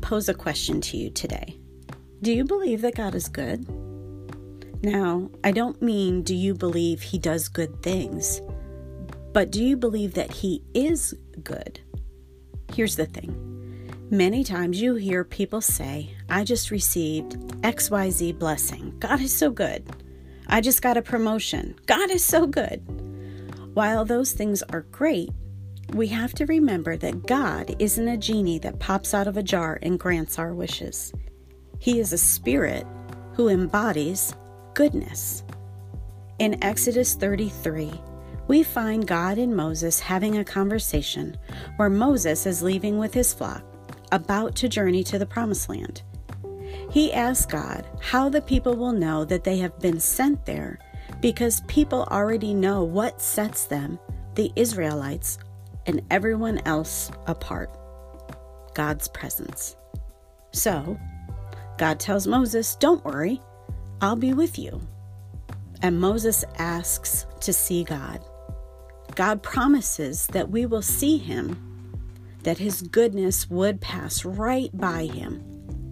pose a question to you today. Do you believe that God is good? Now, I don't mean do you believe He does good things, but do you believe that He is good? Here's the thing many times you hear people say, I just received XYZ blessing. God is so good. I just got a promotion. God is so good. While those things are great, we have to remember that God isn't a genie that pops out of a jar and grants our wishes. He is a spirit who embodies goodness. In Exodus 33, we find God and Moses having a conversation where Moses is leaving with his flock, about to journey to the Promised Land. He asks God how the people will know that they have been sent there because people already know what sets them, the Israelites, and everyone else apart God's presence. So, God tells Moses, Don't worry, I'll be with you. And Moses asks to see God. God promises that we will see him, that his goodness would pass right by him,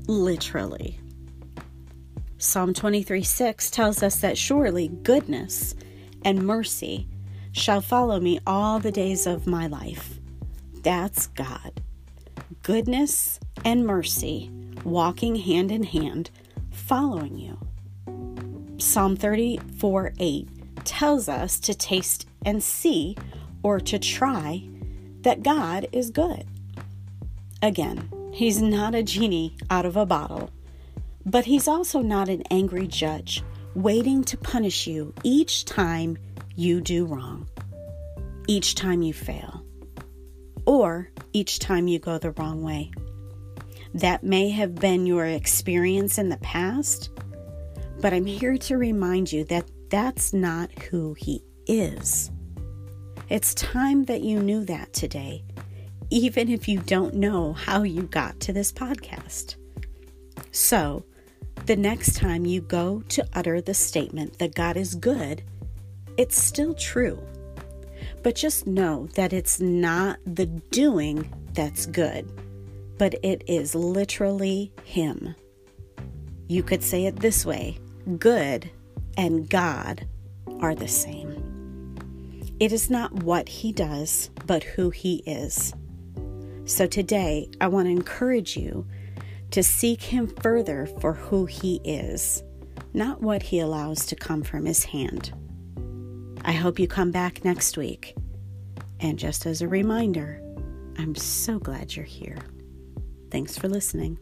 literally. Psalm 23 6 tells us that surely goodness and mercy shall follow me all the days of my life. That's God. Goodness and mercy walking hand in hand, following you. Psalm 34 8 tells us to taste and see or to try that God is good. Again, He's not a genie out of a bottle, but He's also not an angry judge waiting to punish you each time you do wrong, each time you fail, or each time you go the wrong way. That may have been your experience in the past, but I'm here to remind you that that's not who He is. It's time that you knew that today, even if you don't know how you got to this podcast. So, the next time you go to utter the statement that God is good, it's still true. But just know that it's not the doing that's good, but it is literally Him. You could say it this way good and God are the same. It is not what He does, but who He is. So today, I want to encourage you to seek Him further for who He is, not what He allows to come from His hand. I hope you come back next week. And just as a reminder, I'm so glad you're here. Thanks for listening.